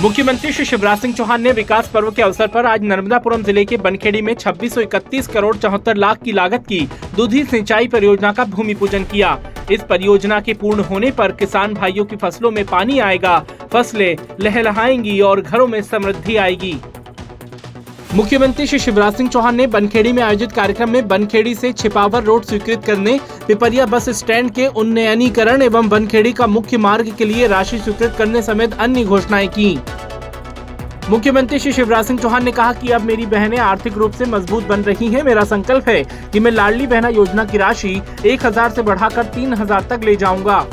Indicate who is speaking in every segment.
Speaker 1: मुख्यमंत्री श्री शिवराज सिंह चौहान ने विकास पर्व के अवसर पर आज नर्मदापुरम ज़िले के बनखेड़ी में 2631 करोड़ चौहत्तर लाख की लागत की दूधी सिंचाई परियोजना का भूमि पूजन किया। इस परियोजना के पूर्ण होने पर किसान भाइयों की फ़सलों में पानी आएगा, फ़सलें लहलहाएँगी और घरों में समृद्धि आएगी। मुख्यमंत्री श्री शिवराज सिंह चौहान ने बनखेड़ी में आयोजित कार्यक्रम में बनखेड़ी से छिपावर रोड स्वीकृत करने, पिपरिया बस स्टैंड के उन्नयनीकरण एवं बनखेड़ी का मुख्य मार्ग के लिए राशि स्वीकृत करने समेत अन्य घोषणाएँ की। मुख्यमंत्री श्री शिवराज सिंह चौहान ने कहा कि अब मेरी बहनें आर्थिक रूप से मज़बूत बन रही हैं। मेरा संकल्प है कि मैं लाडली बहना योजना की राशि एक हज़ार से बढ़ाकर तीन हज़ार तक ले जाऊँगा।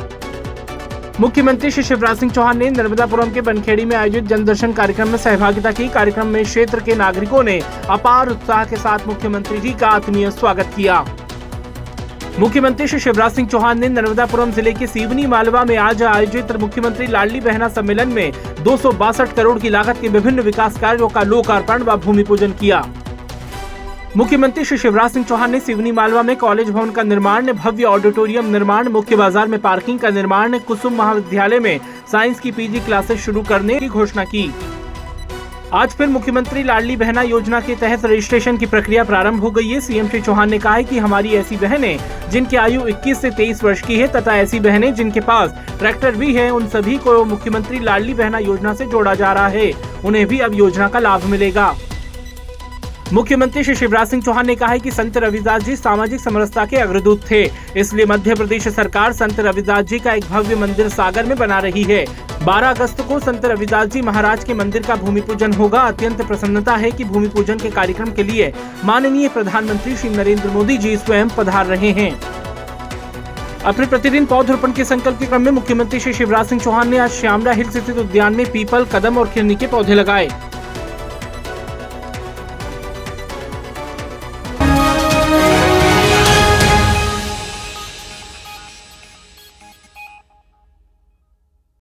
Speaker 1: मुख्यमंत्री श्री शिवराज सिंह चौहान ने नर्मदापुरम के बनखेड़ी में आयोजित जनदर्शन कार्यक्रम में सहभागिता की। कार्यक्रम में क्षेत्र के नागरिकों ने अपार उत्साह के साथ मुख्यमंत्री जी का आत्मीय स्वागत किया। मुख्यमंत्री श्री शिवराज सिंह चौहान ने नर्मदापुरम ज़िले के सीवनी मालवा में आज आयोजित मुख्यमंत्री लाडली बहना सम्मेलन में दो सौ बासठ करोड़ की लागत के विभिन्न विकास कार्यों का लोकार्पण व भूमि पूजन किया। मुख्यमंत्री श्री शिवराज सिंह चौहान ने सिवनी मालवा में कॉलेज भवन का निर्माण, भव्य ऑडिटोरियम निर्माण, मुख्य बाज़ार में पार्किंग का निर्माण, कुसुम महाविद्यालय में साइंस की पीजी क्लासेस शुरू करने की घोषणा की। आज फिर मुख्यमंत्री लाडली बहना योजना के तहत रजिस्ट्रेशन की प्रक्रिया प्रारंभ हो गई है। सीएम श्री चौहान ने कहा है कि हमारी ऐसी बहनें, जिनकी आयु 21 से 23 वर्ष की है, तथा ऐसी बहनें, जिनके पास ट्रैक्टर भी है, उन सभी को मुख्यमंत्री लाडली बहना योजना से जोड़ा जा रहा है। उन्हें भी अब योजना का लाभ मिलेगा। मुख्यमंत्री श्री शिवराज सिंह चौहान ने कहा है कि संत रविदास जी सामाजिक समरसता के अग्रदूत थे, इसलिए मध्य प्रदेश सरकार संत रविदास जी का एक भव्य मंदिर सागर में बना रही है। 12 अगस्त को संत रविदास जी महाराज के मंदिर का भूमि पूजन होगा। अत्यंत प्रसन्नता है कि भूमि पूजन के कार्यक्रम के लिए माननीय प्रधानमंत्री श्री नरेंद्र मोदी जी स्वयं पधार रहे हैं। अपने प्रतिदिन पौधरोपण के संकल्प के क्रम में मुख्यमंत्री श्री शिवराज सिंह चौहान ने आज श्यामला हिल्स स्थित उद्यान में पीपल, कदम और खिरनी के पौधे लगाए।